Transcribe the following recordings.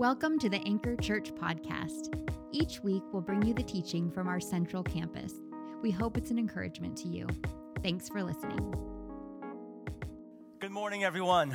Welcome to the Anchor Church podcast. Each week, we'll bring you the teaching from our central campus. We hope it's an encouragement to you. Thanks for listening. Good morning, everyone.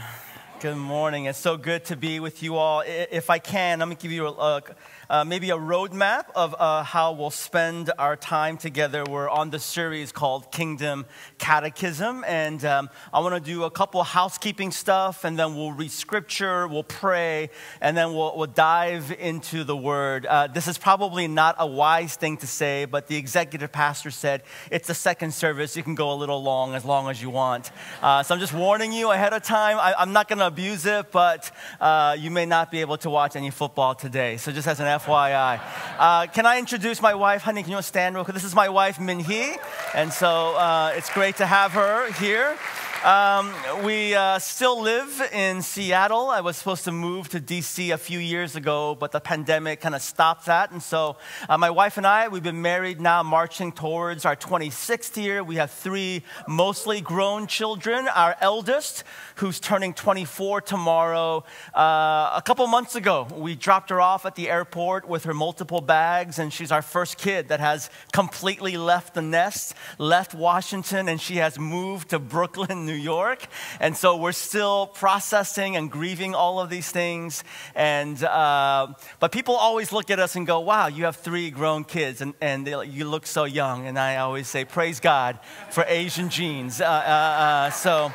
Good morning. It's so good to be with you all. If I can, I'm going to give you a, uh, maybe a roadmap of uh, how we'll spend our time together. We're on the series called Kingdom Catechism, and um, I want to do a couple housekeeping stuff, and then we'll read scripture, we'll pray, and then we'll, we'll dive into the Word. Uh, this is probably not a wise thing to say, but the executive pastor said it's the second service. You can go a little long, as long as you want. Uh, so I'm just warning you ahead of time. I, am not going to abuse it, but uh, you may not be able to watch any football today. So just as an FYI. Uh, can I introduce my wife? Honey, can you stand real quick? This is my wife, Min Hee. And so uh, it's great to have her here. Um, we uh, still live in Seattle. I was supposed to move to DC a few years ago, but the pandemic kind of stopped that. And so, uh, my wife and I, we've been married now, marching towards our 26th year. We have three mostly grown children. Our eldest, who's turning 24 tomorrow, uh, a couple months ago, we dropped her off at the airport with her multiple bags, and she's our first kid that has completely left the nest, left Washington, and she has moved to Brooklyn, New York. And so we're still processing and grieving all of these things. And, uh, but people always look at us and go, wow, you have three grown kids and, and they, you look so young. And I always say, praise God for Asian genes. Uh, uh, uh so,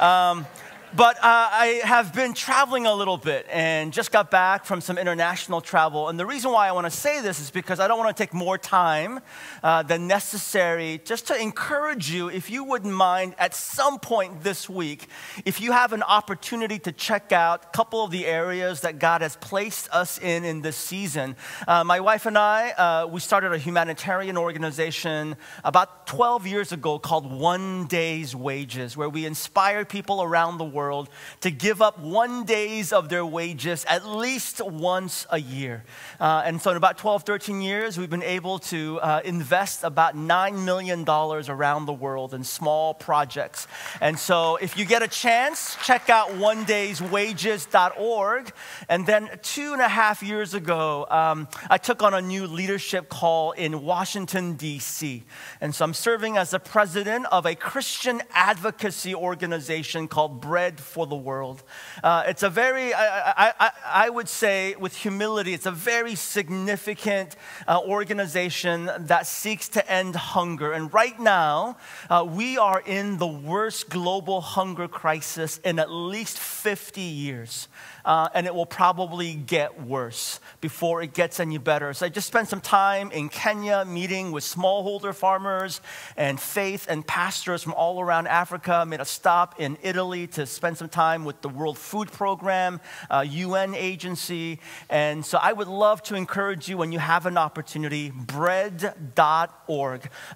um, but uh, I have been traveling a little bit and just got back from some international travel. And the reason why I want to say this is because I don't want to take more time uh, than necessary just to encourage you, if you wouldn't mind, at some point this week, if you have an opportunity to check out a couple of the areas that God has placed us in in this season. Uh, my wife and I, uh, we started a humanitarian organization about 12 years ago called One Day's Wages, where we inspire people around the world world to give up one days of their wages at least once a year. Uh, and so, in about 12, 13 years, we've been able to uh, invest about $9 million around the world in small projects. And so, if you get a chance, check out one day's onedayswages.org. And then, two and a half years ago, um, I took on a new leadership call in Washington, D.C. And so, I'm serving as the president of a Christian advocacy organization called Bread bread for the world. Uh, it's a very, I, I, I, would say, with humility, it's a very significant uh, organization that seeks to end hunger. And right now, uh, we are in the worst global hunger crisis in at least 50 years uh, and it will probably get worse before it gets any better. So I just spent some time in Kenya meeting with smallholder farmers and faith and pastors from all around Africa. Made a stop in Italy to spend some time with the World Food Program, uh, UN agency. And so I would love to encourage you when you have an opportunity, bread.org.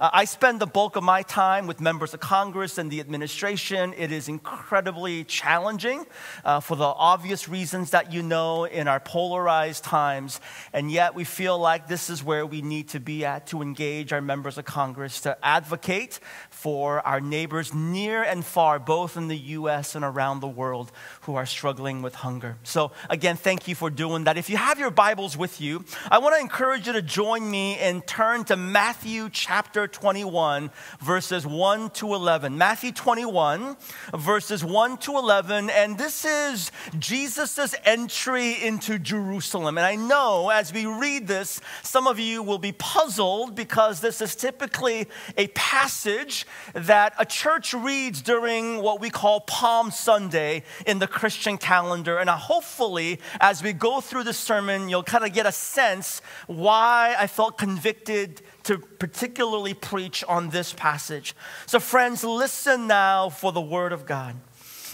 Uh, I spend the bulk of my time with members of Congress and the administration. It is incredibly challenging uh, for the obvious reasons reasons that you know in our polarized times, and yet we feel like this is where we need to be at to engage our members of Congress, to advocate for our neighbors near and far, both in the U.S. and around the world, who are struggling with hunger. So, again, thank you for doing that. If you have your Bibles with you, I want to encourage you to join me and turn to Matthew chapter 21, verses 1 to 11. Matthew 21, verses 1 to 11, and this is Jesus entry into Jerusalem. And I know as we read this, some of you will be puzzled because this is typically a passage that a church reads during what we call Palm Sunday in the Christian calendar. And hopefully, as we go through the sermon, you'll kind of get a sense why I felt convicted to particularly preach on this passage. So, friends, listen now for the word of God.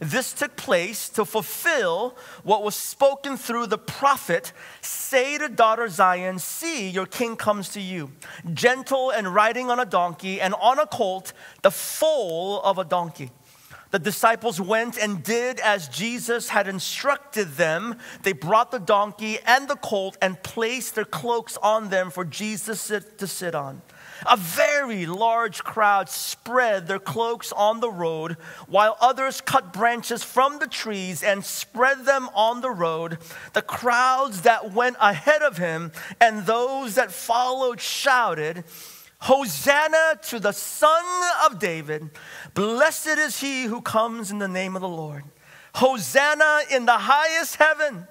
This took place to fulfill what was spoken through the prophet Say to daughter Zion, See, your king comes to you, gentle and riding on a donkey, and on a colt, the foal of a donkey. The disciples went and did as Jesus had instructed them. They brought the donkey and the colt and placed their cloaks on them for Jesus to sit on. A very large crowd spread their cloaks on the road, while others cut branches from the trees and spread them on the road. The crowds that went ahead of him and those that followed shouted, Hosanna to the Son of David. Blessed is he who comes in the name of the Lord. Hosanna in the highest heaven.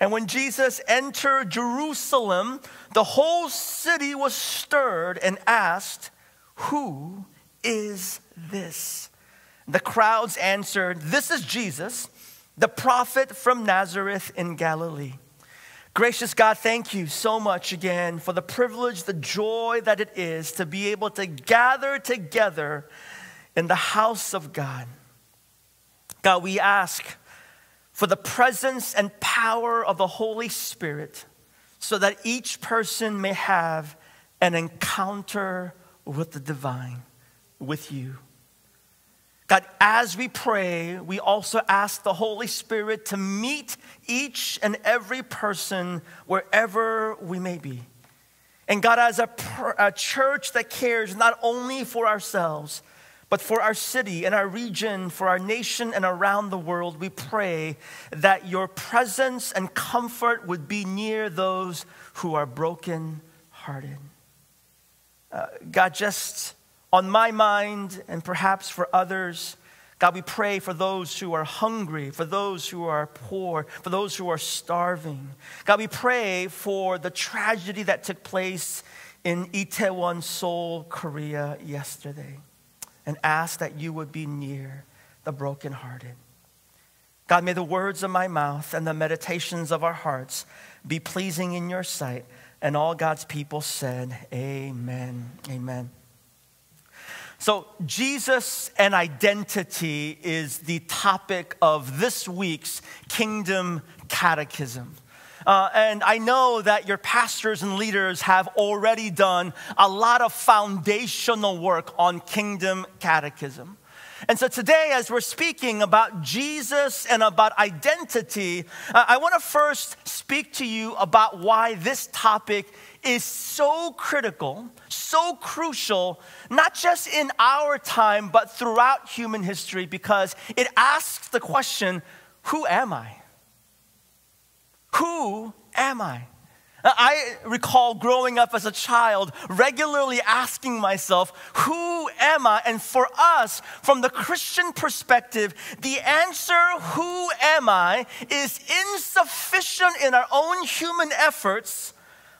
And when Jesus entered Jerusalem, the whole city was stirred and asked, Who is this? The crowds answered, This is Jesus, the prophet from Nazareth in Galilee. Gracious God, thank you so much again for the privilege, the joy that it is to be able to gather together in the house of God. God, we ask for the presence and power of the Holy Spirit so that each person may have an encounter with the divine, with you. God, as we pray, we also ask the Holy Spirit to meet each and every person wherever we may be. And God, as a, a church that cares not only for ourselves, but for our city and our region, for our nation and around the world, we pray that your presence and comfort would be near those who are broken hearted. Uh, God, just on my mind and perhaps for others, God, we pray for those who are hungry, for those who are poor, for those who are starving. God, we pray for the tragedy that took place in Itaewon, Seoul, Korea yesterday and ask that you would be near the brokenhearted. God, may the words of my mouth and the meditations of our hearts be pleasing in your sight. And all God's people said, Amen. Amen. So, Jesus and identity is the topic of this week's Kingdom Catechism. Uh, and I know that your pastors and leaders have already done a lot of foundational work on kingdom catechism. And so today, as we're speaking about Jesus and about identity, uh, I want to first speak to you about why this topic is so critical, so crucial, not just in our time, but throughout human history, because it asks the question who am I? Who am I? I recall growing up as a child regularly asking myself, Who am I? And for us, from the Christian perspective, the answer, Who am I, is insufficient in our own human efforts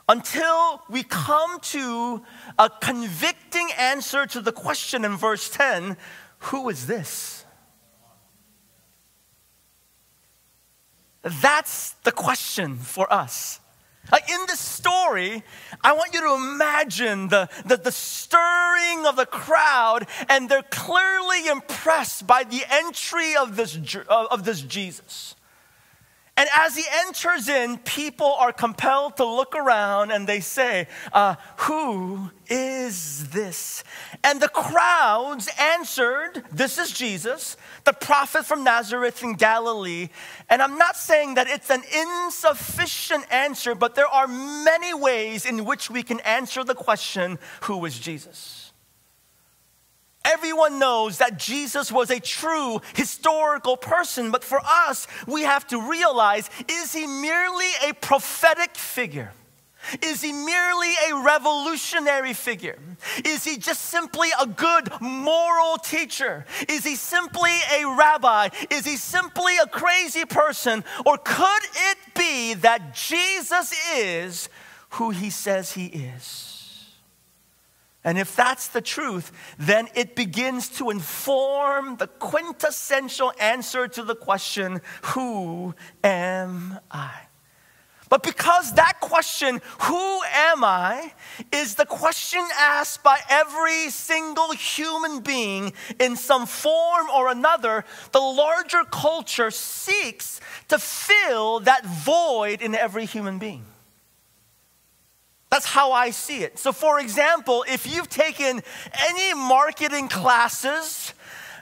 until we come to a convicting answer to the question in verse 10 Who is this? That's the question for us. Like in this story, I want you to imagine the, the, the, stirring of the crowd, and they're clearly impressed by the entry of this, of this Jesus. And as he enters in, people are compelled to look around and they say, uh, Who is this? And the crowds answered, This is Jesus, the prophet from Nazareth in Galilee. And I'm not saying that it's an insufficient answer, but there are many ways in which we can answer the question, Who is Jesus? Everyone knows that Jesus was a true historical person, but for us, we have to realize is he merely a prophetic figure? Is he merely a revolutionary figure? Is he just simply a good moral teacher? Is he simply a rabbi? Is he simply a crazy person? Or could it be that Jesus is who he says he is? And if that's the truth, then it begins to inform the quintessential answer to the question, Who am I? But because that question, who am I, is the question asked by every single human being in some form or another, the larger culture seeks to fill that void in every human being. That's how I see it. So, for example, if you've taken any marketing classes,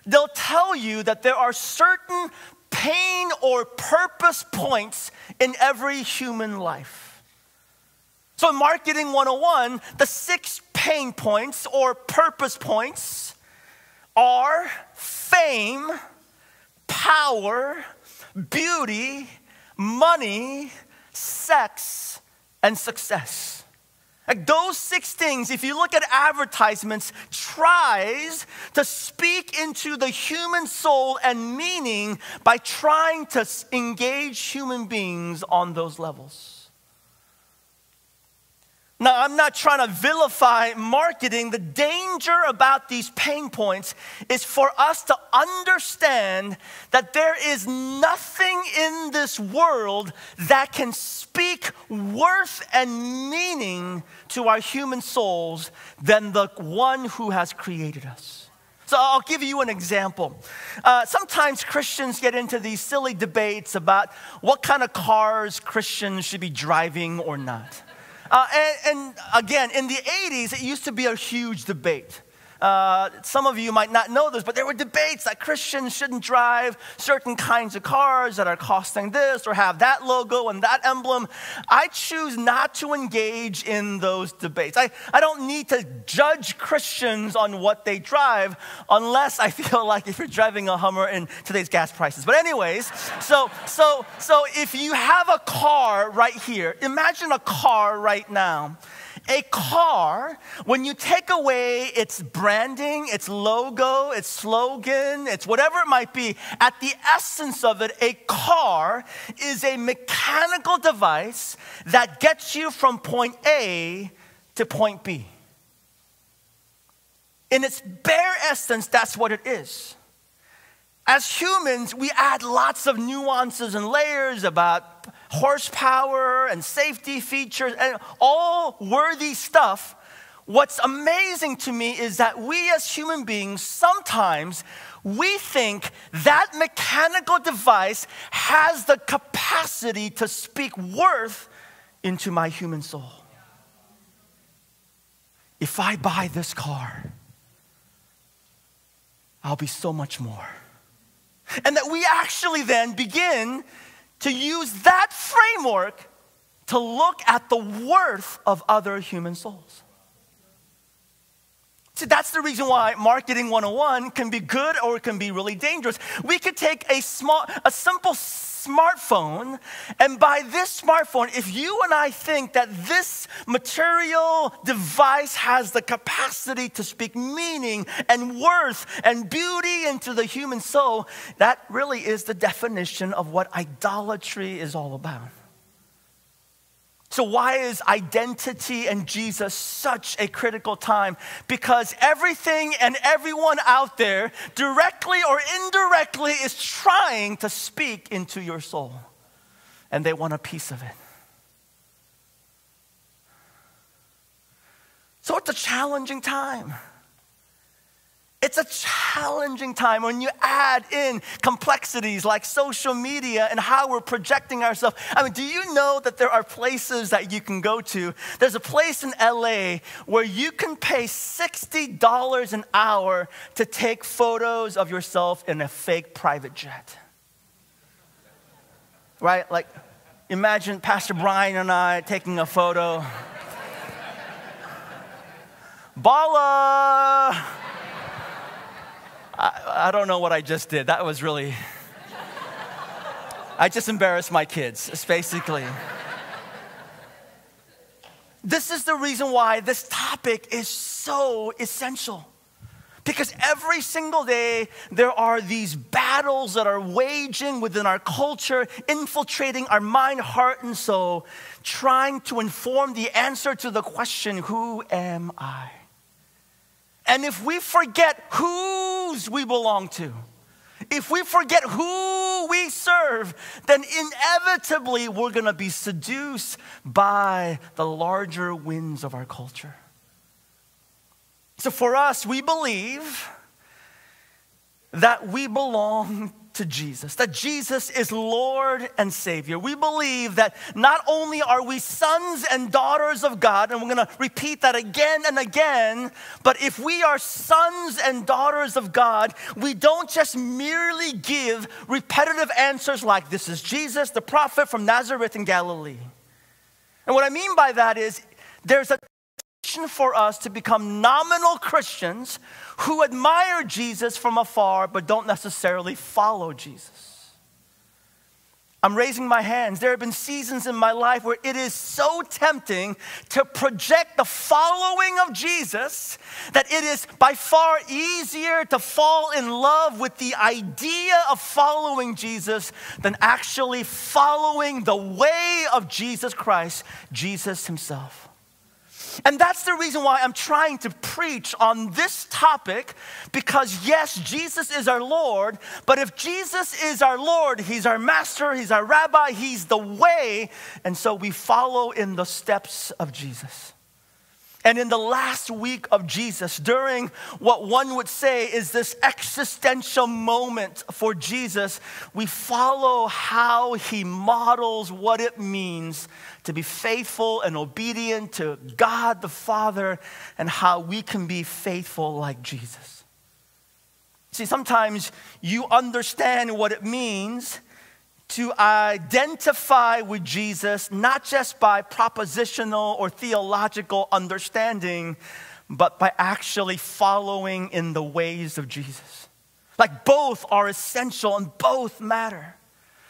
they'll tell you that there are certain pain or purpose points in every human life. So, in Marketing 101, the six pain points or purpose points are fame, power, beauty, money, sex, and success. Like those six things, if you look at advertisements, tries to speak into the human soul and meaning by trying to engage human beings on those levels. Now, I'm not trying to vilify marketing. The danger about these pain points is for us to understand that there is nothing in this world that can speak worth and meaning to our human souls than the one who has created us. So I'll give you an example. Uh, sometimes Christians get into these silly debates about what kind of cars Christians should be driving or not. Uh, and, and again, in the 80s, it used to be a huge debate. Uh, some of you might not know this, but there were debates that Christians shouldn't drive certain kinds of cars that are costing this or have that logo and that emblem. I choose not to engage in those debates. I, I don't need to judge Christians on what they drive unless I feel like if you're driving a Hummer in today's gas prices. But, anyways, so, so, so if you have a car right here, imagine a car right now a car, when you take away its branding, its logo, its slogan, its whatever it might be, at the essence of it, a car is a mechanical device that gets you from point A to point B. In its bare essence, that's what it is. As humans, we add lots of nuances and layers about horsepower and safety features and all worthy stuff. What's amazing to me is that we as human beings sometimes we think that mechanical device has the capacity to speak worth into my human soul. If I buy this car, I'll be so much more. And that we actually then begin to use that framework to look at the worth of other human souls. See, that's the reason why Marketing 101 can be good or it can be really dangerous. We could take a small, a simple smartphone, and by this smartphone, if you and I think that this material device has the capacity to speak meaning and worth and beauty into the human soul, that really is the definition of what idolatry is all about. So, why is identity and Jesus such a critical time? Because everything and everyone out there, directly or indirectly, is trying to speak into your soul, and they want a piece of it. So, it's a challenging time. It's a challenging time when you add in complexities like social media and how we're projecting ourselves. I mean, do you know that there are places that you can go to? There's a place in LA where you can pay $60 an hour to take photos of yourself in a fake private jet. Right? Like, imagine Pastor Brian and I taking a photo. Bala! I, I don't know what I just did. That was really. I just embarrassed my kids, it's basically. this is the reason why this topic is so essential. Because every single day, there are these battles that are waging within our culture, infiltrating our mind, heart, and soul, trying to inform the answer to the question, Who am I? And if we forget whose we belong to, if we forget who we serve, then inevitably we're to be seduced by the larger winds of our culture. So for us, we believe that we belong to Jesus, that Jesus is Lord and Savior. We believe that not only are we sons and daughters of God, and we're gonna repeat that again and again, but if we are sons and daughters of God, we don't just merely give repetitive answers like, This is Jesus, the prophet from Nazareth in Galilee. And what I mean by that is, there's a for us to become nominal Christians who admire Jesus from afar but don't necessarily follow Jesus. I'm raising my hands. There have been seasons in my life where it is so tempting to project the following of Jesus that it is by far easier to fall in love with the idea of following Jesus than actually following the way of Jesus Christ, Jesus Himself. And that's the reason why I'm trying to preach on this topic because, yes, Jesus is our Lord, but if Jesus is our Lord, He's our master, He's our rabbi, He's the way, and so we follow in the steps of Jesus. And in the last week of Jesus, during what one would say is this existential moment for Jesus, we follow how he models what it means to be faithful and obedient to God the Father and how we can be faithful like Jesus. See, sometimes you understand what it means to identify with Jesus, not just by propositional or theological understanding, but by actually following in the ways of Jesus. Like both are essential and both matter.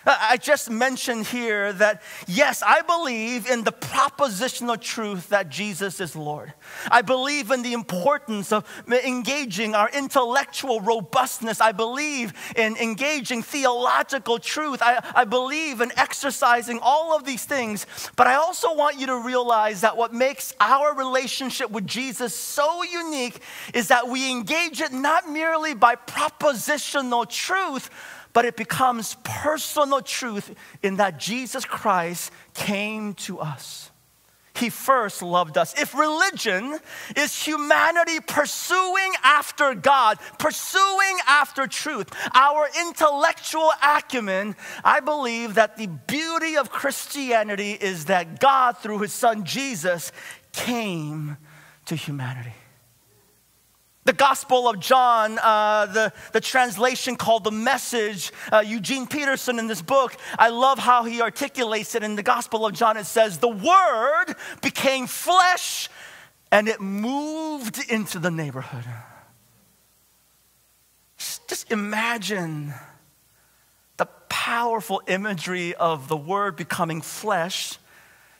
I just mentioned here that, yes, I believe in the propositional truth that Jesus is Lord. I believe in the importance of engaging our intellectual robustness. I believe in engaging theological truth. I, I believe in exercising all of these things. But I also want you to realize that what makes our relationship with Jesus so unique is that we engage it not merely by propositional truth but it becomes personal truth in that Jesus Christ came to us. He first loved us. If religion is humanity pursuing after God, pursuing after truth, our intellectual acumen, I believe that the beauty of Christianity is that God, through his son Jesus, came to humanity. The Gospel of John, uh, the, the translation called the Message, uh, Eugene Peterson in this book, I love how he articulates it in the Gospel of John. It says, The Word became flesh and it moved into the neighborhood. Just, just imagine the powerful imagery of the Word becoming flesh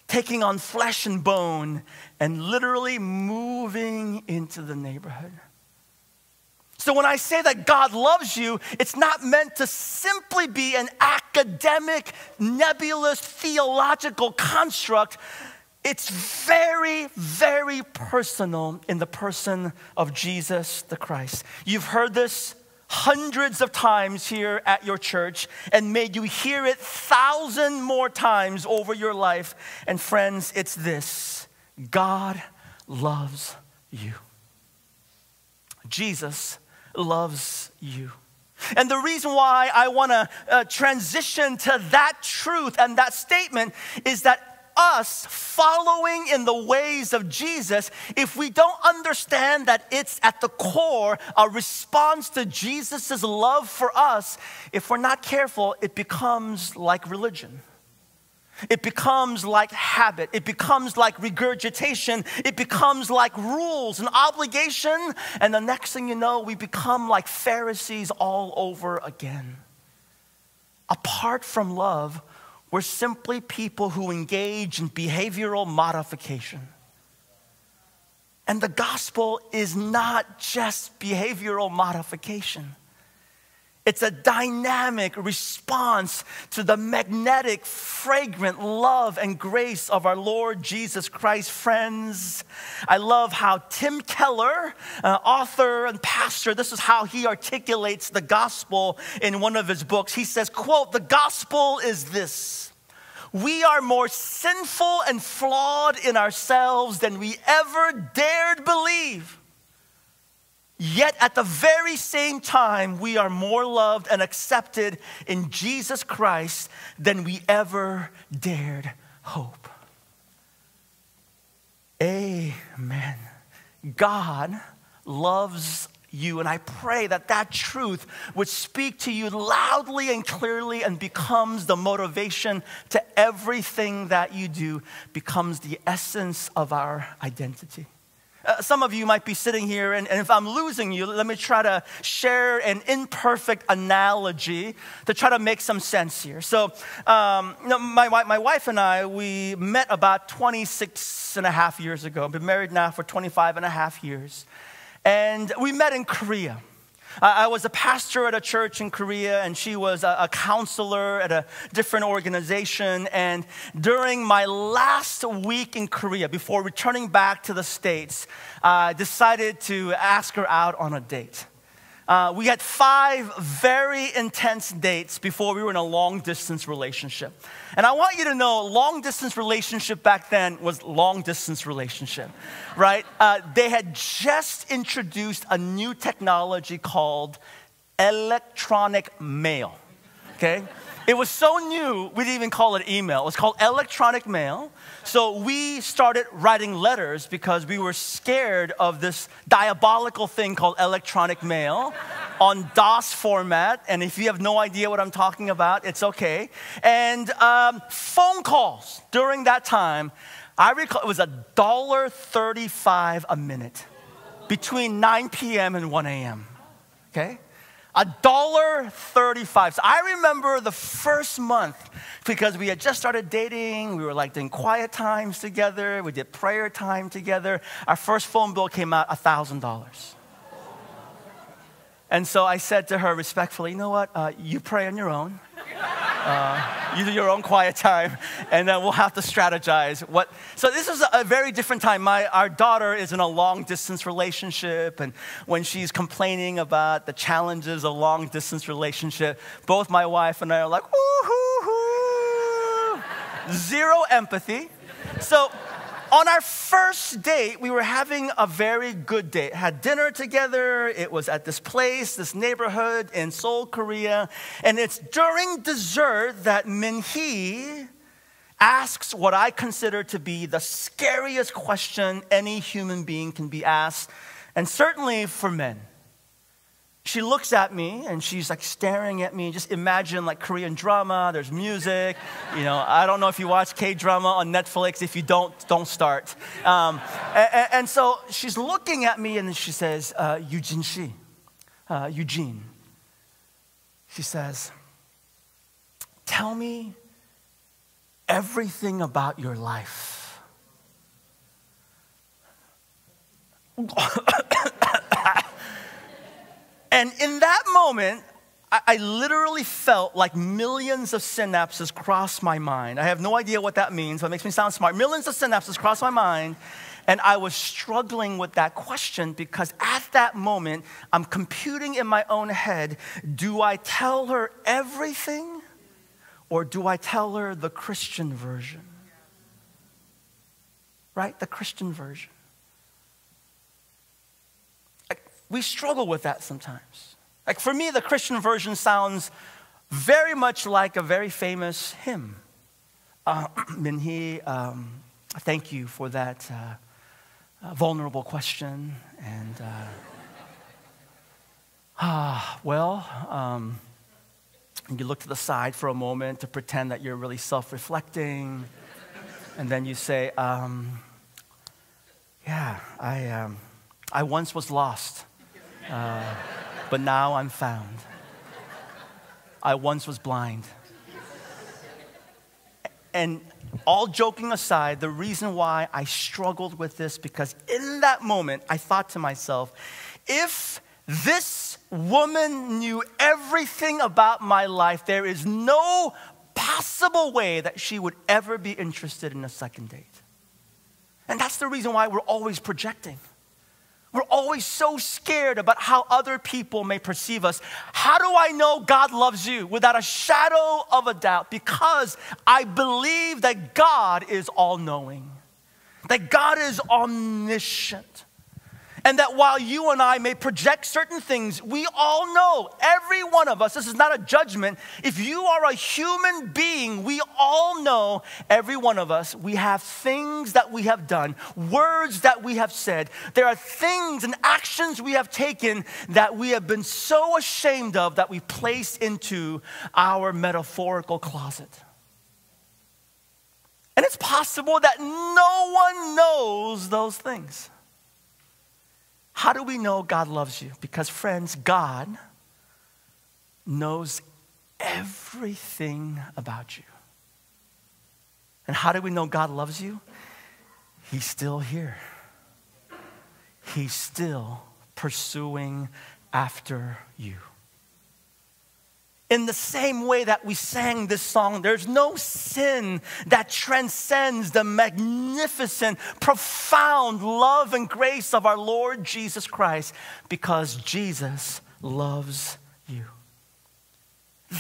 taking on flesh and bone and literally moving into the neighborhood. So when I say that God loves you, it's not meant to simply be an academic, nebulous, theological construct. It's very, very personal in the person of Jesus the Christ. You've heard this hundreds of times here at your church, and may you hear it thousand more times over your life. And friends, it's this God loves you. Jesus loves you. And the reason why I want to uh, transition to that truth and that statement is that us following in the ways of Jesus, if we don't understand that it's at the core a response to Jesus' love for us, if we're not careful, it becomes like religion. It becomes like habit. It becomes like regurgitation. It becomes like rules and obligation. And the next thing you know, we become like Pharisees all over again. Apart from love, we're simply people who engage in behavioral modification. And the gospel is not just behavioral modification. It's a dynamic response to the magnetic, fragrant love and grace of our Lord Jesus Christ. Friends, I love how Tim Keller, uh, author and pastor, this is how he articulates the gospel in one of his books. He says, quote, the gospel is this. We are more sinful and flawed in ourselves than we ever dared believe. Yet at the very same time, we are more loved and accepted in Jesus Christ than we ever dared hope. Amen. God loves you, and I pray that that truth would speak to you loudly and clearly and becomes the motivation to everything that you do, becomes the essence of our identity. Uh, some of you might be sitting here, and, and if I'm losing you, let me try to share an imperfect analogy to try to make some sense here. So, um, you know, my, my wife and I, we met about 26 and a half years ago. I've been married now for 25 and a half years. And we met in Korea. I was a pastor at a church in Korea, and she was a, counselor at a different organization. And during my last week in Korea, before returning back to the States, I decided to ask her out on a date. Uh, we had five very intense dates before we were in a long distance relationship. And I want you to know, long distance relationship back then was long distance relationship, right? Uh, they had just introduced a new technology called electronic mail, okay? It was so new, we didn't even call it email. It was called electronic mail. So we started writing letters because we were scared of this diabolical thing called electronic mail on DOS format. And if you have no idea what I'm talking about, it's okay. And um, phone calls during that time, I recall it was a dollar thirty-five a minute between 9 p.m. and 1 a.m. Okay? A dollar 35. So I remember the first month because we had just started dating. We were like doing quiet times together. We did prayer time together. Our first phone bill came out $1,000. And so I said to her respectfully, you know what? Uh, you pray on your own. Uh, you do your own quiet time, and then we'll have to strategize. What? So this is a very different time. My our daughter is in a long distance relationship, and when she's complaining about the challenges of long distance relationship, both my wife and I are like, hoo hoo, zero empathy. So on our first date, we were having a very good date. Had dinner together. It was at this place, this neighborhood in Seoul, Korea. And it's during dessert that Min Hee asks what I consider to be the scariest question any human being can be asked, and certainly for men she looks at me and she's like staring at me. Just imagine like Korean drama, there's music. You know, I don't know if you watch K drama on Netflix. If you don't, don't start. Um, and, and, so she's looking at me and she says, uh, Eugene Shi, uh, Eugene. She says, Tell me everything about your life. And in that moment, I, I literally felt like millions of synapses crossed my mind. I have no idea what that means, but it makes me sound smart. Millions of synapses crossed my mind. And I was struggling with that question because at that moment, I'm computing in my own head do I tell her everything or do I tell her the Christian version? Right? The Christian version. We struggle with that sometimes. Like for me, the Christian version sounds very much like a very famous hymn. Uh, Minhee, um, thank you for that uh, uh, vulnerable question. And, uh, ah, well, um, you look to the side for a moment to pretend that you're really self reflecting. And then you say, um, Yeah, I, um, I once was lost uh, but now I'm found. I once was blind. And all joking aside, the reason why I struggled with this because in that moment I thought to myself, if This woman knew everything about my life. There is no possible way that she would ever be interested in a second date. And that's the reason why we're always projecting. We're always so scared about how other people may perceive us. How do I know God loves you? Without a shadow of a doubt, because I believe that God is all knowing, that God is omniscient. And that while you and I may project certain things, we all know, every one of us, this is not a judgment. If you are a human being, we all know, every one of us, we have things that we have done, words that we have said. There are things and actions we have taken that we have been so ashamed of that we place into our metaphorical closet. And it's possible that no one knows those things. How do we know God loves you? Because, friends, God knows everything about you. And how do we know God loves you? He's still here. He's still pursuing after you in the same way that we sang this song, there's no sin that transcends the magnificent, profound love and grace of our Lord Jesus Christ because Jesus loves you.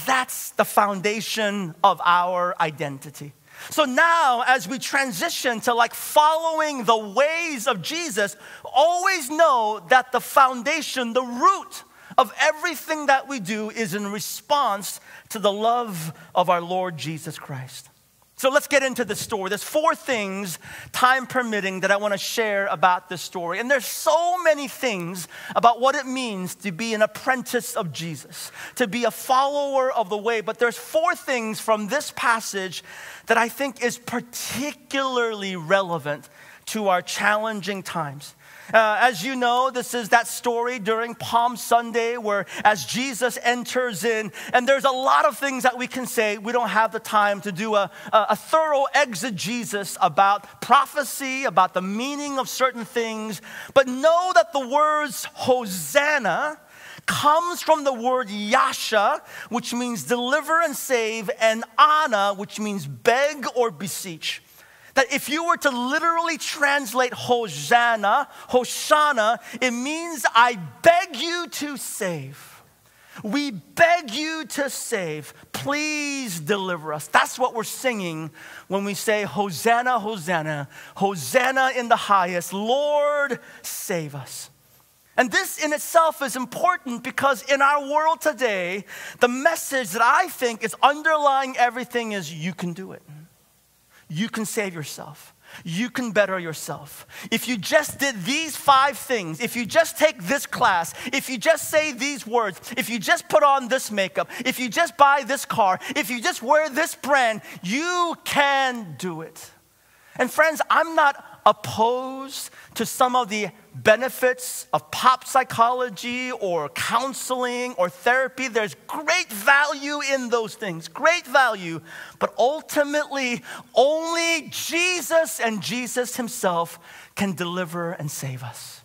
That's the foundation of our identity. So now, as we transition to like following the ways of Jesus, always know that the foundation, the root, of everything that we do is in response to the love of our Lord Jesus Christ. So let's get into the story. There's four things, time permitting, that I want to share about this story. And there's so many things about what it means to be an apprentice of Jesus, to be a follower of the way. But there's four things from this passage that I think is particularly relevant to our challenging times. Uh, as you know, this is that story during Palm Sunday where as Jesus enters in, and there's a lot of things that we can say. We don't have the time to do a, a, a thorough exegesis about prophecy, about the meaning of certain things, but know that the words Hosanna comes from the word yasha, which means deliver and save, and ana, which means beg or beseech that if you were to literally translate Hosanna, Hosanna, it means I beg you to save. We beg you to save. Please deliver us. That's what we're singing when we say, Hosanna, Hosanna, Hosanna in the highest. Lord, save us. And this in itself is important because in our world today, the message that I think is underlying everything is you can do it you can save yourself. You can better yourself. If you just did these five things, if you just take this class, if you just say these words, if you just put on this makeup, if you just buy this car, if you just wear this brand, you can do it. And friends, I'm not opposed to some of the benefits of pop psychology or counseling or therapy. There's great value in those things, great value. But ultimately, only Jesus and Jesus Himself can deliver and save us.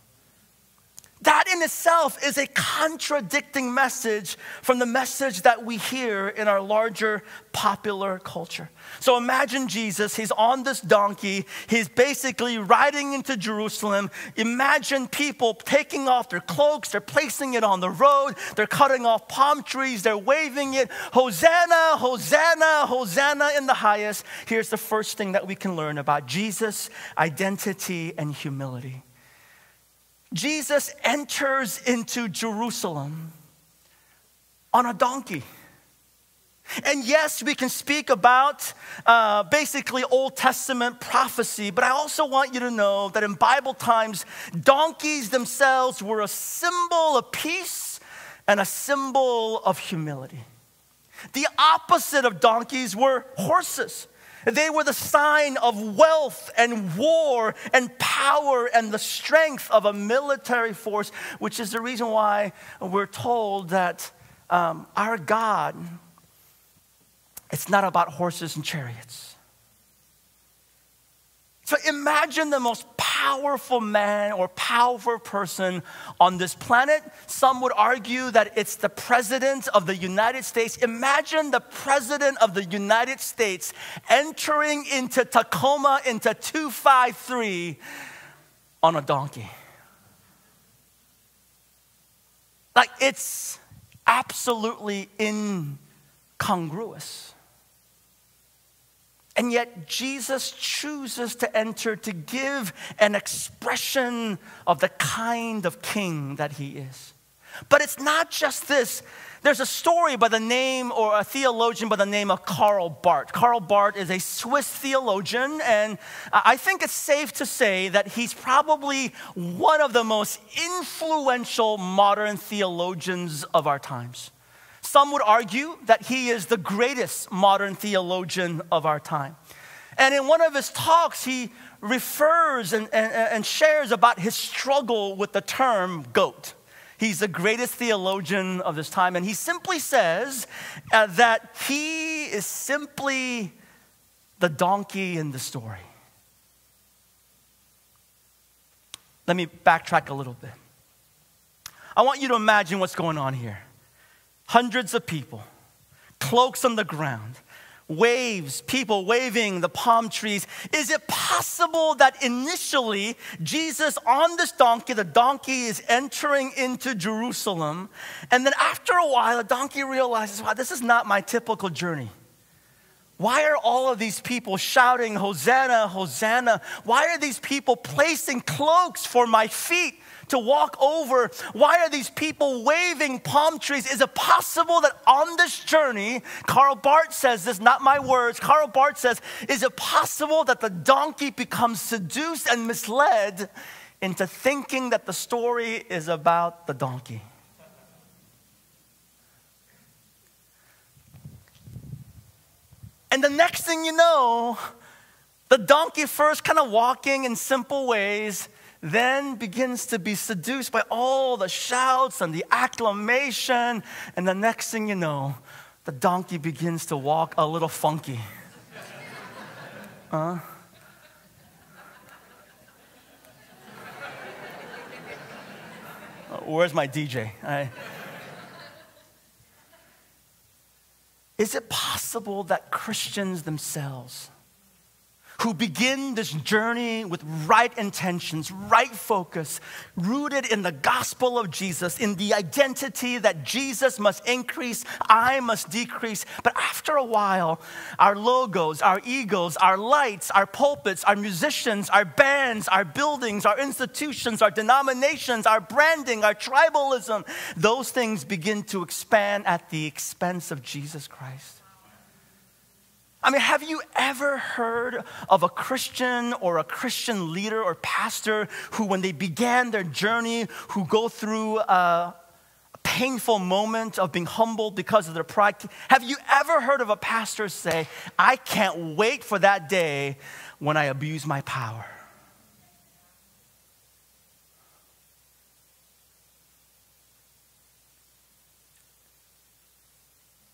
That in itself is a contradicting message from the message that we hear in our larger popular culture. So imagine Jesus, he's on this donkey, he's basically riding into Jerusalem. Imagine people taking off their cloaks, they're placing it on the road, they're cutting off palm trees, they're waving it. Hosanna, Hosanna, Hosanna in the highest. Here's the first thing that we can learn about Jesus' identity and humility. Jesus enters into Jerusalem on a donkey. And yes, we can speak about uh, basically Old Testament prophecy, but I also want you to know that in Bible times, donkeys themselves were a symbol of peace and a symbol of humility. The opposite of donkeys were horses. They were the sign of wealth and war and power and the strength of a military force, which is the reason why we're told that um, our God, it's not about horses and chariots. So imagine the most powerful powerful man or powerful person on this planet. Some would argue that it's the president of the United States. Imagine the president of the United States entering into Tacoma into 253 on a donkey. Like it's absolutely incongruous. And yet, Jesus chooses to enter to give an expression of the kind of king that he is. But it's not just this. There's a story by the name, or a theologian by the name of Karl Barth. Karl Barth is a Swiss theologian, and I think it's safe to say that he's probably one of the most influential modern theologians of our times. Some would argue that he is the greatest modern theologian of our time. And in one of his talks, he refers and, and, and shares about his struggle with the term goat. He's the greatest theologian of this time, and he simply says uh, that he is simply the donkey in the story. Let me backtrack a little bit. I want you to imagine what's going on here hundreds of people, cloaks on the ground, waves, people waving the palm trees. Is it possible that initially Jesus on this donkey, the donkey is entering into Jerusalem, and then after a while, the donkey realizes, wow, this is not my typical journey. Why are all of these people shouting, Hosanna, Hosanna? Why are these people placing cloaks for my feet? To walk over. Why are these people waving palm trees? Is it possible that on this journey, Karl Barth says this, not my words, Karl Barth says, is it possible that the donkey becomes seduced and misled into thinking that the story is about the donkey? And the next thing you know, the donkey first kind of walking in simple ways then begins to be seduced by all the shouts and the acclamation. And the next thing you know, the donkey begins to walk a little funky. Huh? Uh, where's my DJ? I... Is it possible that Christians themselves who begin this journey with right intentions, right focus, rooted in the gospel of Jesus, in the identity that Jesus must increase, I must decrease. But after a while, our logos, our egos, our lights, our pulpits, our musicians, our bands, our buildings, our institutions, our denominations, our branding, our tribalism, those things begin to expand at the expense of Jesus Christ. I mean, have you ever heard of a Christian or a Christian leader or pastor who, when they began their journey, who go through a painful moment of being humbled because of their pride? Have you ever heard of a pastor say, I can't wait for that day when I abuse my power?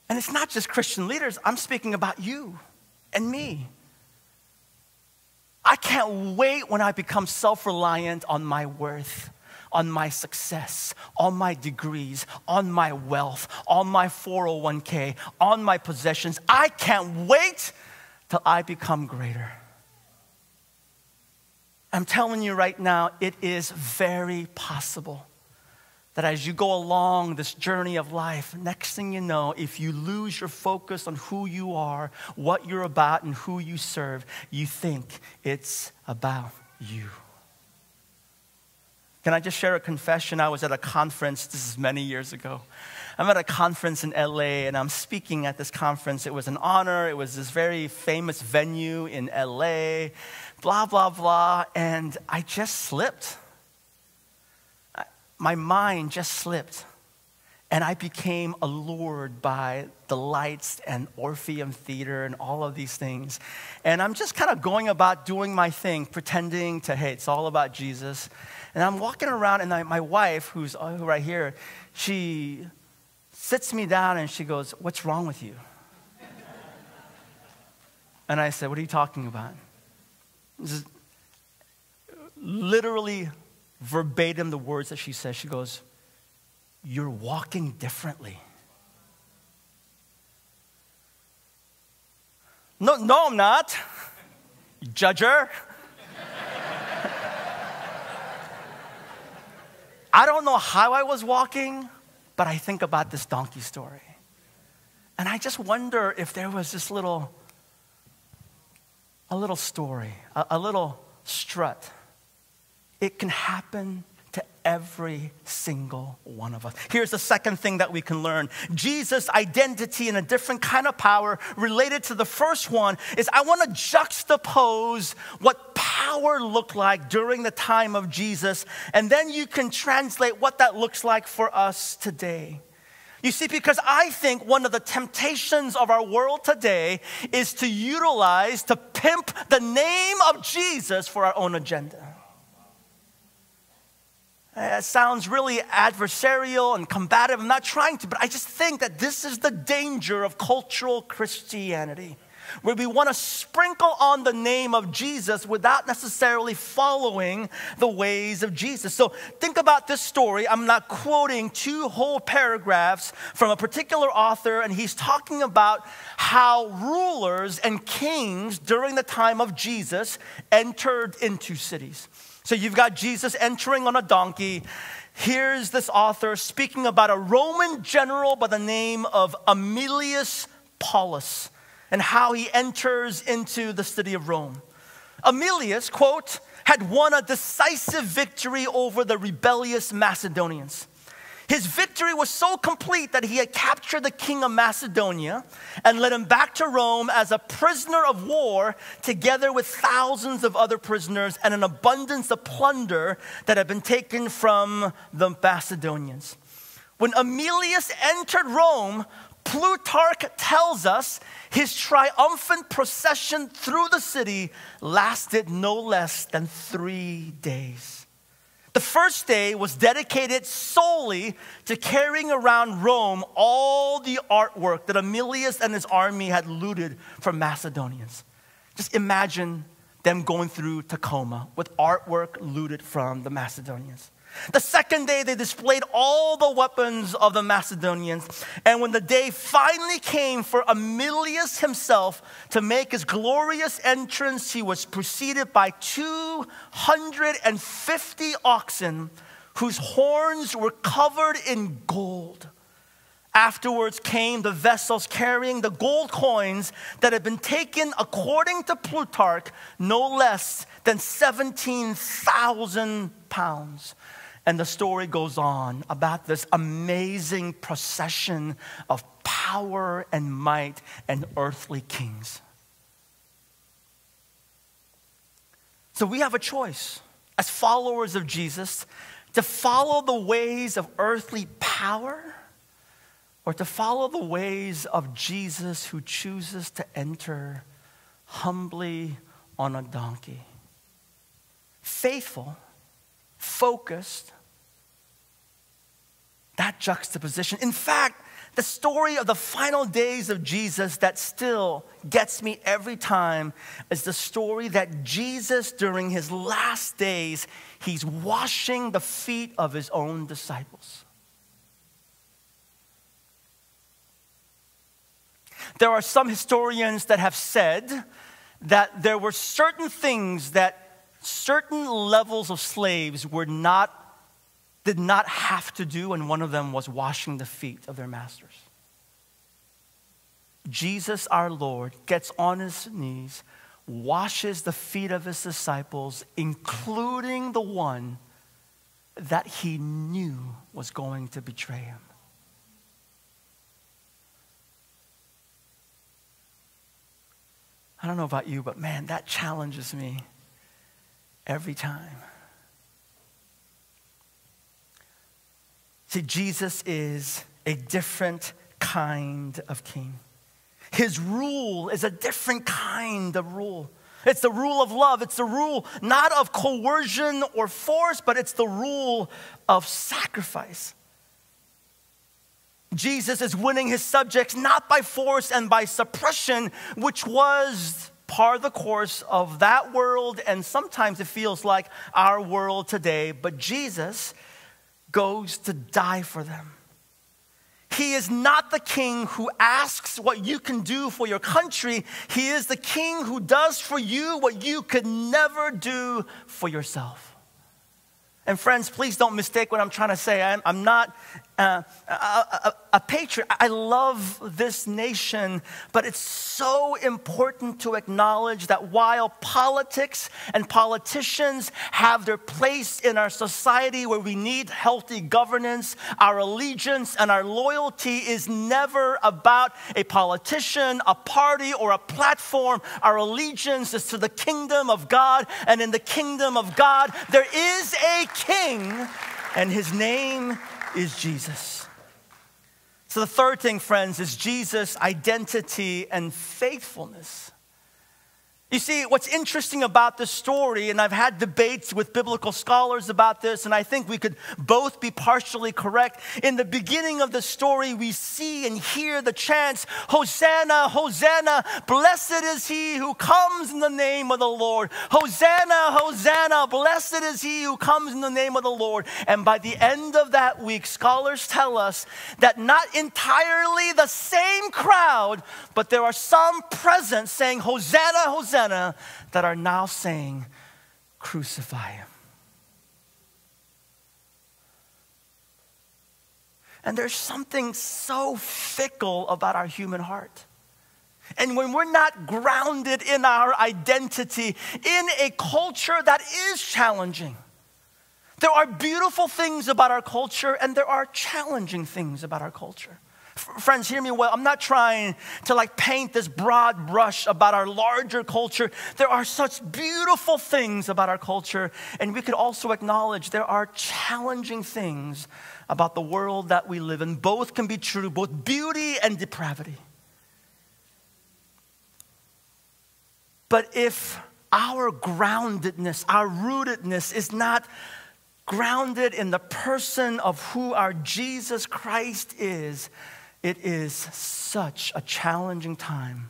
And it's not just Christian leaders, I'm speaking about you and me. I can't wait when I become self reliant on my worth, on my success, on my degrees, on my wealth, on my 401k, on my possessions. I can't wait till I become greater. I'm telling you right now, it is very possible that as you go along this journey of life, next thing you know, if you lose your focus on who you are, what you're about, and who you serve, you think it's about you. Can I just share a confession? I was at a conference, this is many years ago. I'm at a conference in LA and I'm speaking at this conference. It was an honor, it was this very famous venue in LA, blah, blah, blah. And I just slipped my mind just slipped. And I became allured by the lights and Orpheum Theater and all of these things. And I'm just kind of going about doing my thing, pretending to, hey, it's all about Jesus. And I'm walking around, and I, my wife, who's uh, right here, she sits me down and she goes, What's wrong with you? and I said, What are you talking about? This is literally verbatim the words that she says. She goes, You're walking differently. No, no, I'm not. Judger. I don't know how I was walking, but I think about this donkey story. And I just wonder if there was this little, a little story, a, a little strut. It can happen to every single one of us. Here's the second thing that we can learn Jesus' identity and a different kind of power related to the first one is I want to juxtapose what power looked like during the time of Jesus, and then you can translate what that looks like for us today. You see, because I think one of the temptations of our world today is to utilize, to pimp the name of Jesus for our own agenda. It sounds really adversarial and combative. I'm not trying to, but I just think that this is the danger of cultural Christianity, where we want to sprinkle on the name of Jesus without necessarily following the ways of Jesus. So think about this story. I'm not quoting two whole paragraphs from a particular author, and he's talking about how rulers and kings during the time of Jesus entered into cities. So you've got Jesus entering on a donkey. Here's this author speaking about a Roman general by the name of Aemilius Paulus and how he enters into the city of Rome. Aemilius, quote, had won a decisive victory over the rebellious Macedonians. His victory was so complete that he had captured the king of Macedonia and led him back to Rome as a prisoner of war, together with thousands of other prisoners and an abundance of plunder that had been taken from the Macedonians. When Aemilius entered Rome, Plutarch tells us his triumphant procession through the city lasted no less than three days. The first day was dedicated solely to carrying around Rome all the artwork that Aemilius and his army had looted from Macedonians. Just imagine them going through Tacoma with artwork looted from the Macedonians. The second day, they displayed all the weapons of the Macedonians. And when the day finally came for Aemilius himself to make his glorious entrance, he was preceded by 250 oxen whose horns were covered in gold. Afterwards came the vessels carrying the gold coins that had been taken, according to Plutarch, no less than 17,000 pounds. And the story goes on about this amazing procession of power and might and earthly kings. So we have a choice as followers of Jesus to follow the ways of earthly power or to follow the ways of Jesus who chooses to enter humbly on a donkey. Faithful, focused, that juxtaposition. In fact, the story of the final days of Jesus that still gets me every time is the story that Jesus, during his last days, he's washing the feet of his own disciples. There are some historians that have said that there were certain things that certain levels of slaves were not did not have to do, and one of them was washing the feet of their masters. Jesus, our Lord, gets on his knees, washes the feet of his disciples, including the one that he knew was going to betray him. I don't know about you, but man, that challenges me every time. See, Jesus is a different kind of king. His rule is a different kind of rule. It's the rule of love. It's the rule not of coercion or force, but it's the rule of sacrifice. Jesus is winning his subjects not by force and by suppression, which was par the course of that world, and sometimes it feels like our world today. But Jesus goes to die for them. He is not the king who asks what you can do for your country. He is the king who does for you what you could never do for yourself. And friends, please don't mistake what I'm trying to say. I'm, not uh, a, a, a, patriot. I love this nation, but it's so important to acknowledge that while politics and politicians have their place in our society where we need healthy governance, our allegiance and our loyalty is never about a politician, a party, or a platform. Our allegiance is to the kingdom of God, and in the kingdom of God, there is a king, and his name is Jesus. So, the third thing, friends, is Jesus' identity and faithfulness. You see, what's interesting about this story, and I've had debates with biblical scholars about this, and I think we could both be partially correct. In the beginning of the story, we see and hear the chants, Hosanna, Hosanna, blessed is he who comes in the name of the Lord. Hosanna, Hosanna, blessed is he who comes in the name of the Lord. And by the end of that week, scholars tell us that not entirely the same crowd, but there are some present saying, Hosanna, Hosanna that are now saying, Crucify him. And there's something so fickle about our human heart. And when we're not grounded in our identity, in a culture that is challenging, there are beautiful things about our culture and there are challenging things about our culture. Friends, hear me well. I'm not trying to like paint this broad brush about our larger culture. There are such beautiful things about our culture, and we could also acknowledge there are challenging things about the world that we live in. Both can be true, both beauty and depravity. But if our groundedness, our rootedness is not grounded in the person of who our Jesus Christ is, it is such a challenging time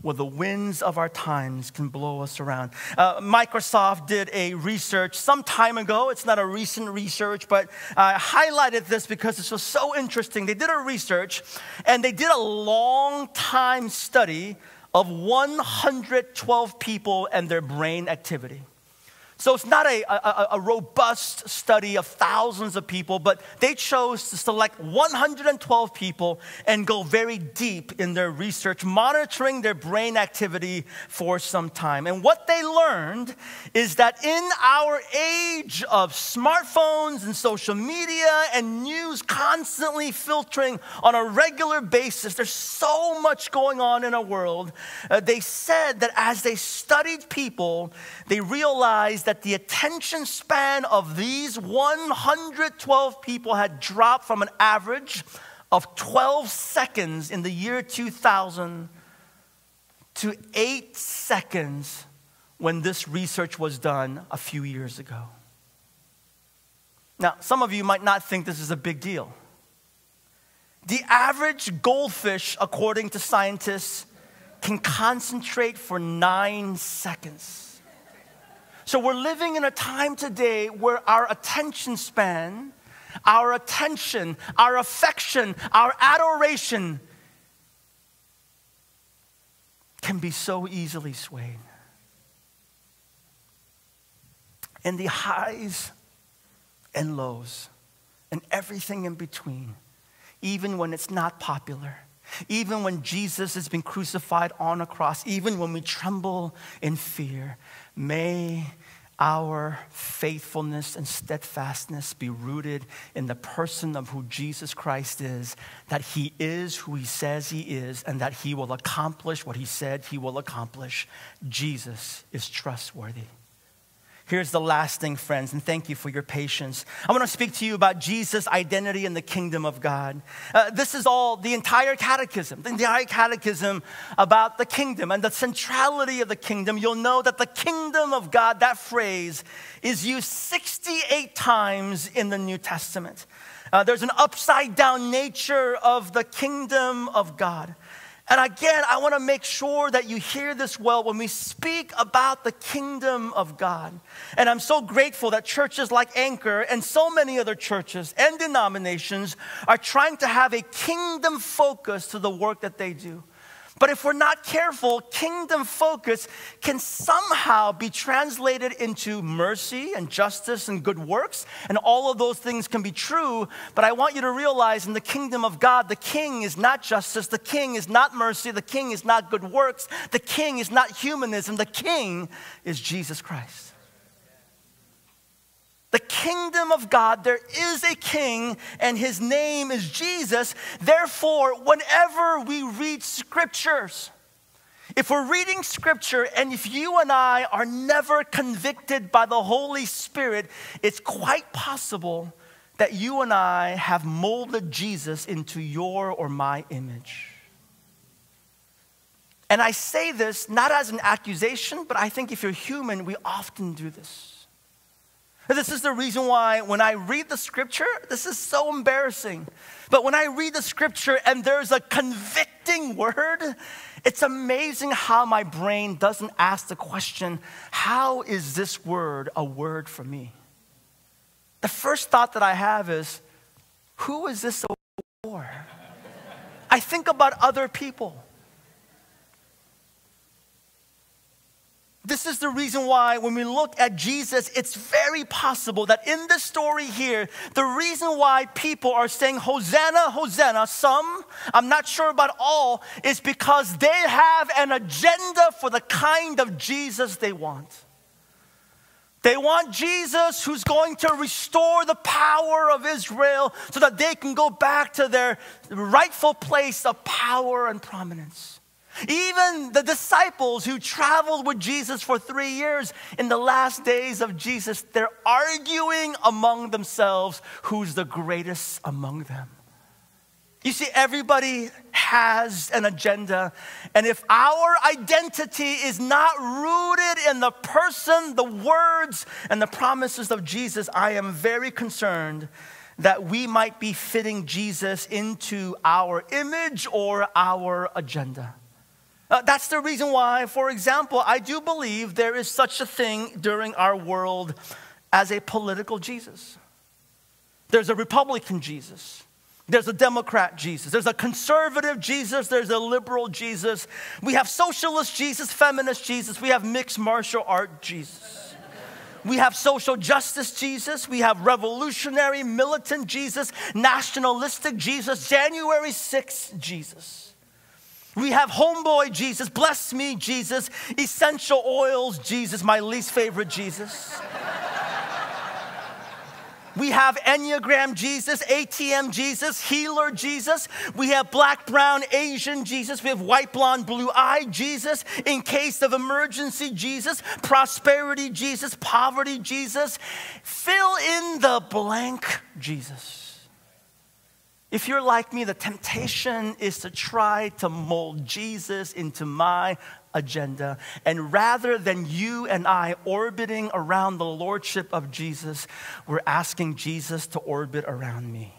where the winds of our times can blow us around. Uh, Microsoft did a research some time ago. It's not a recent research, but I highlighted this because this was so interesting. They did a research and they did a long time study of 112 people and their brain activity. So it's not a, a, a, robust study of thousands of people, but they chose to select 112 people and go very deep in their research, monitoring their brain activity for some time. And what they learned is that in our age of smartphones and social media and news constantly filtering on a regular basis, there's so much going on in our world. Uh, they said that as they studied people, they realized that the attention span of these 112 people had dropped from an average of 12 seconds in the year 2000 to eight seconds when this research was done a few years ago. Now, some of you might not think this is a big deal. The average goldfish, according to scientists, can concentrate for nine seconds. So we're living in a time today where our attention span, our attention, our affection, our adoration can be so easily swayed. And the highs and lows and everything in between, even when it's not popular, even when Jesus has been crucified on a cross, even when we tremble in fear, may our faithfulness and steadfastness be rooted in the person of who Jesus Christ is, that he is who he says he is, and that he will accomplish what he said he will accomplish. Jesus is trustworthy. Here's the last thing, friends, and thank you for your patience. I want to speak to you about Jesus' identity in the kingdom of God. Uh, this is all the entire catechism, the entire catechism about the kingdom and the centrality of the kingdom. You'll know that the kingdom of God, that phrase, is used 68 times in the New Testament. Uh, there's an upside down nature of the kingdom of God. And again, I want to make sure that you hear this well when we speak about the kingdom of God. And I'm so grateful that churches like Anchor and so many other churches and denominations are trying to have a kingdom focus to the work that they do. But if we're not careful, kingdom focus can somehow be translated into mercy and justice and good works, and all of those things can be true. But I want you to realize in the kingdom of God, the king is not justice, the king is not mercy, the king is not good works, the king is not humanism, the king is Jesus Christ. Kingdom of God, there is a king, and his name is Jesus. Therefore, whenever we read scriptures, if we're reading scripture and if you and I are never convicted by the Holy Spirit, it's quite possible that you and I have molded Jesus into your or my image. And I say this not as an accusation, but I think if you're human, we often do this. This is the reason why when I read the scripture, this is so embarrassing. But when I read the scripture and there's a convicting word, it's amazing how my brain doesn't ask the question, how is this word a word for me? The first thought that I have is, who is this for? I think about other people. This is the reason why, when we look at Jesus, it's very possible that in this story here, the reason why people are saying, Hosanna, Hosanna, some, I'm not sure about all, is because they have an agenda for the kind of Jesus they want. They want Jesus who's going to restore the power of Israel so that they can go back to their rightful place of power and prominence. Even the disciples who traveled with Jesus for three years in the last days of Jesus, they're arguing among themselves who's the greatest among them. You see, everybody has an agenda. And if our identity is not rooted in the person, the words, and the promises of Jesus, I am very concerned that we might be fitting Jesus into our image or our agenda. Uh, that's the reason why, for example, I do believe there is such a thing during our world as a political Jesus. There's a Republican Jesus. There's a Democrat Jesus. There's a conservative Jesus. There's a liberal Jesus. We have socialist Jesus, feminist Jesus. We have mixed martial art Jesus. We have social justice Jesus. We have revolutionary, militant Jesus, nationalistic Jesus, January 6th Jesus. We have homeboy Jesus, bless me Jesus, essential oils Jesus, my least favorite Jesus. We have Enneagram Jesus, ATM Jesus, Healer Jesus. We have black, brown, Asian Jesus. We have white, blonde, blue eye Jesus, in case of emergency Jesus, prosperity Jesus, poverty Jesus. Fill in the blank Jesus. If you're like me, the temptation is to try to mold Jesus into my agenda. And rather than you and I orbiting around the lordship of Jesus, we're asking Jesus to orbit around me.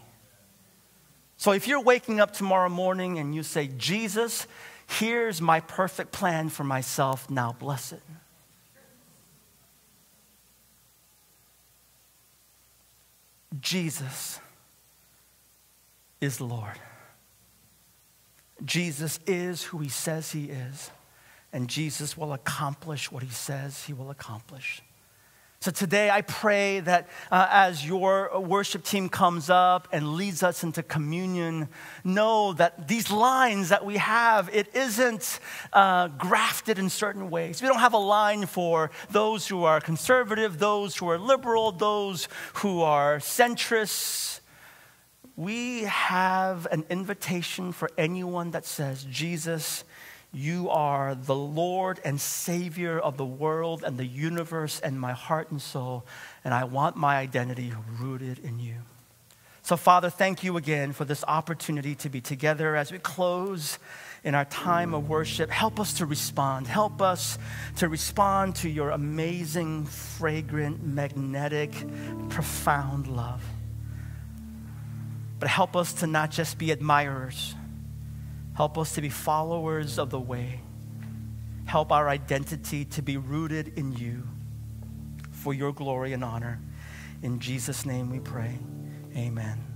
So if you're waking up tomorrow morning and you say, Jesus, here's my perfect plan for myself, now bless it. Jesus is Lord. Jesus is who he says he is, and Jesus will accomplish what he says he will accomplish. So today, I pray that uh, as your worship team comes up and leads us into communion, know that these lines that we have, it isn't uh, grafted in certain ways. We don't have a line for those who are conservative, those who are liberal, those who are centrists we have an invitation for anyone that says, Jesus, you are the Lord and Savior of the world and the universe and my heart and soul, and I want my identity rooted in you. So, Father, thank you again for this opportunity to be together as we close in our time of worship. Help us to respond. Help us to respond to your amazing, fragrant, magnetic, profound love. But help us to not just be admirers, Help us to be followers of the way. Help our identity to be rooted in you for your glory and honor. In Jesus' name we pray. Amen.